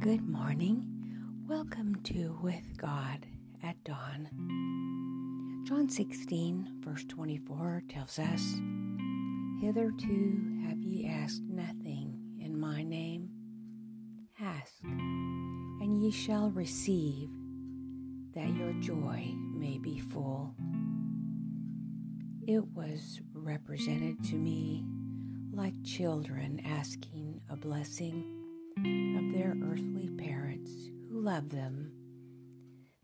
Good morning. Welcome to With God at Dawn. John 16, verse 24 tells us, Hitherto have ye asked nothing in my name. Ask, and ye shall receive, that your joy may be full. It was represented to me like children asking a blessing of their earthly parents who love them.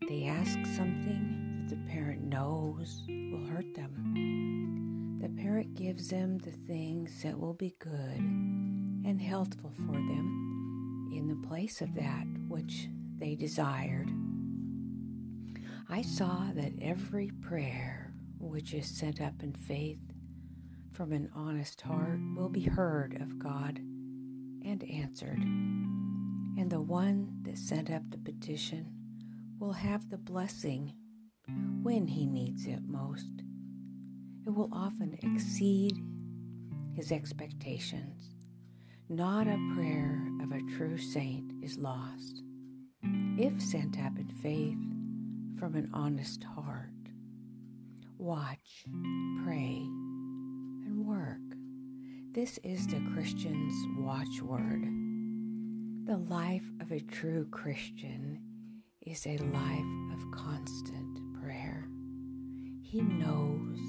They ask something that the parent knows will hurt them. The parent gives them the things that will be good and healthful for them in the place of that which they desired. I saw that every prayer which is sent up in faith from an honest heart will be heard of God and answered. And the one that sent up the petition will have the blessing when he needs it most. It will often exceed his expectations. Not a prayer of a true saint is lost if sent up in faith from an honest heart. Watch, pray, and work. This is the Christian's watchword. The life of a true Christian is a life of constant prayer. He knows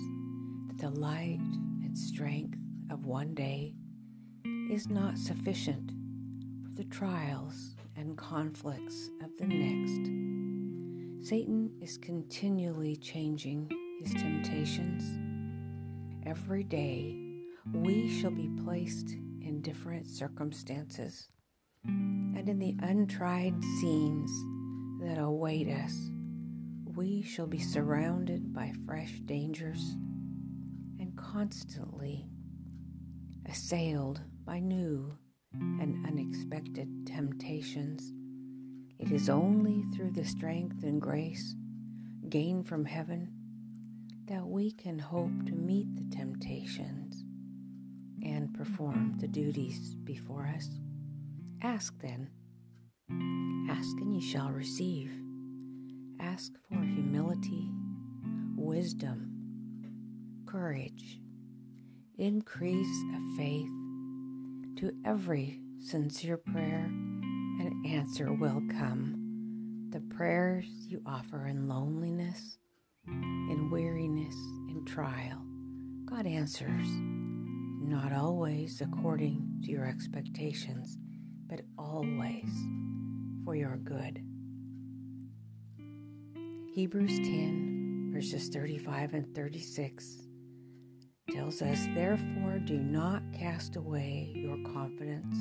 that the light and strength of one day is not sufficient for the trials and conflicts of the next. Satan is continually changing his temptations. Every day, we shall be placed in different circumstances and in the untried scenes that await us. We shall be surrounded by fresh dangers and constantly assailed by new and unexpected temptations. It is only through the strength and grace gained from heaven that we can hope to meet the temptations and perform the duties before us. Ask then. Ask and ye shall receive. Ask for humility, wisdom, courage, increase of faith. To every sincere prayer, an answer will come. The prayers you offer in loneliness, in weariness, in trial, God answers not always according to your expectations, but always for your good. Hebrews 10, verses 35 and 36 tells us, Therefore, do not cast away your confidence,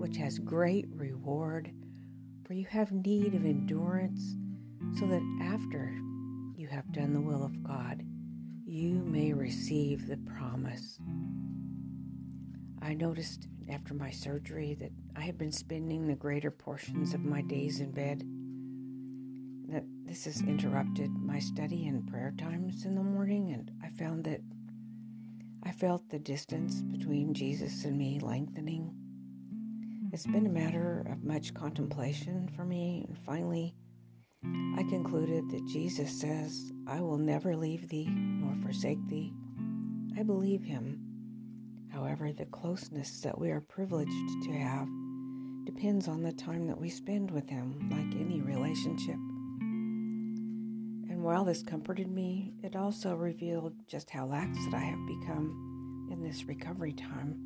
which has great reward, for you have need of endurance, so that after you have done the will of God, you may receive the promise. I noticed after my surgery that I had been spending the greater portions of my days in bed. That this has interrupted my study and prayer times in the morning, and I found that I felt the distance between Jesus and me lengthening. It's been a matter of much contemplation for me, and finally, I concluded that Jesus says, I will never leave thee nor forsake thee. I believe him However, the closeness that we are privileged to have depends on the time that we spend with Him, like any relationship. And while this comforted me, it also revealed just how lax that I have become in this recovery time.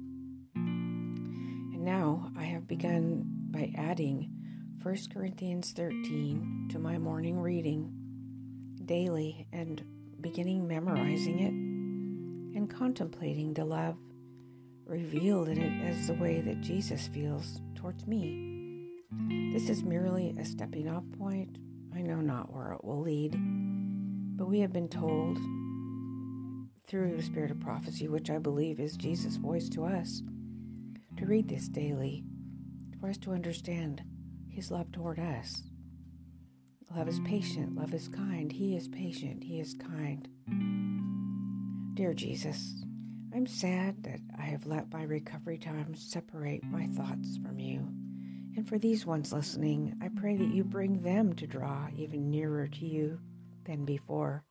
And now I have begun by adding 1 Corinthians 13 to my morning reading daily and beginning memorizing it and contemplating the love revealed in it as the way that Jesus feels towards me. This is merely a stepping off point. I know not where it will lead, but we have been told through the spirit of prophecy, which I believe is Jesus' voice to us, to read this daily, for us to understand his love toward us. Love is patient, love is kind. He is patient, he is kind. Dear Jesus, I'm sad that I have let my recovery time separate my thoughts from you And for these ones listening, I pray that you bring them to draw even nearer to you than before.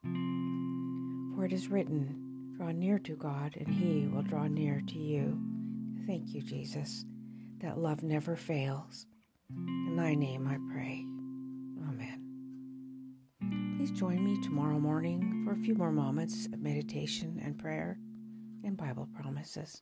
For it is written, Draw near to God, and he will draw near to you. Thank you, Jesus, that love never fails. In thy name I pray. Amen. Please join me tomorrow morning for a few more moments of meditation and prayer and Bible promises.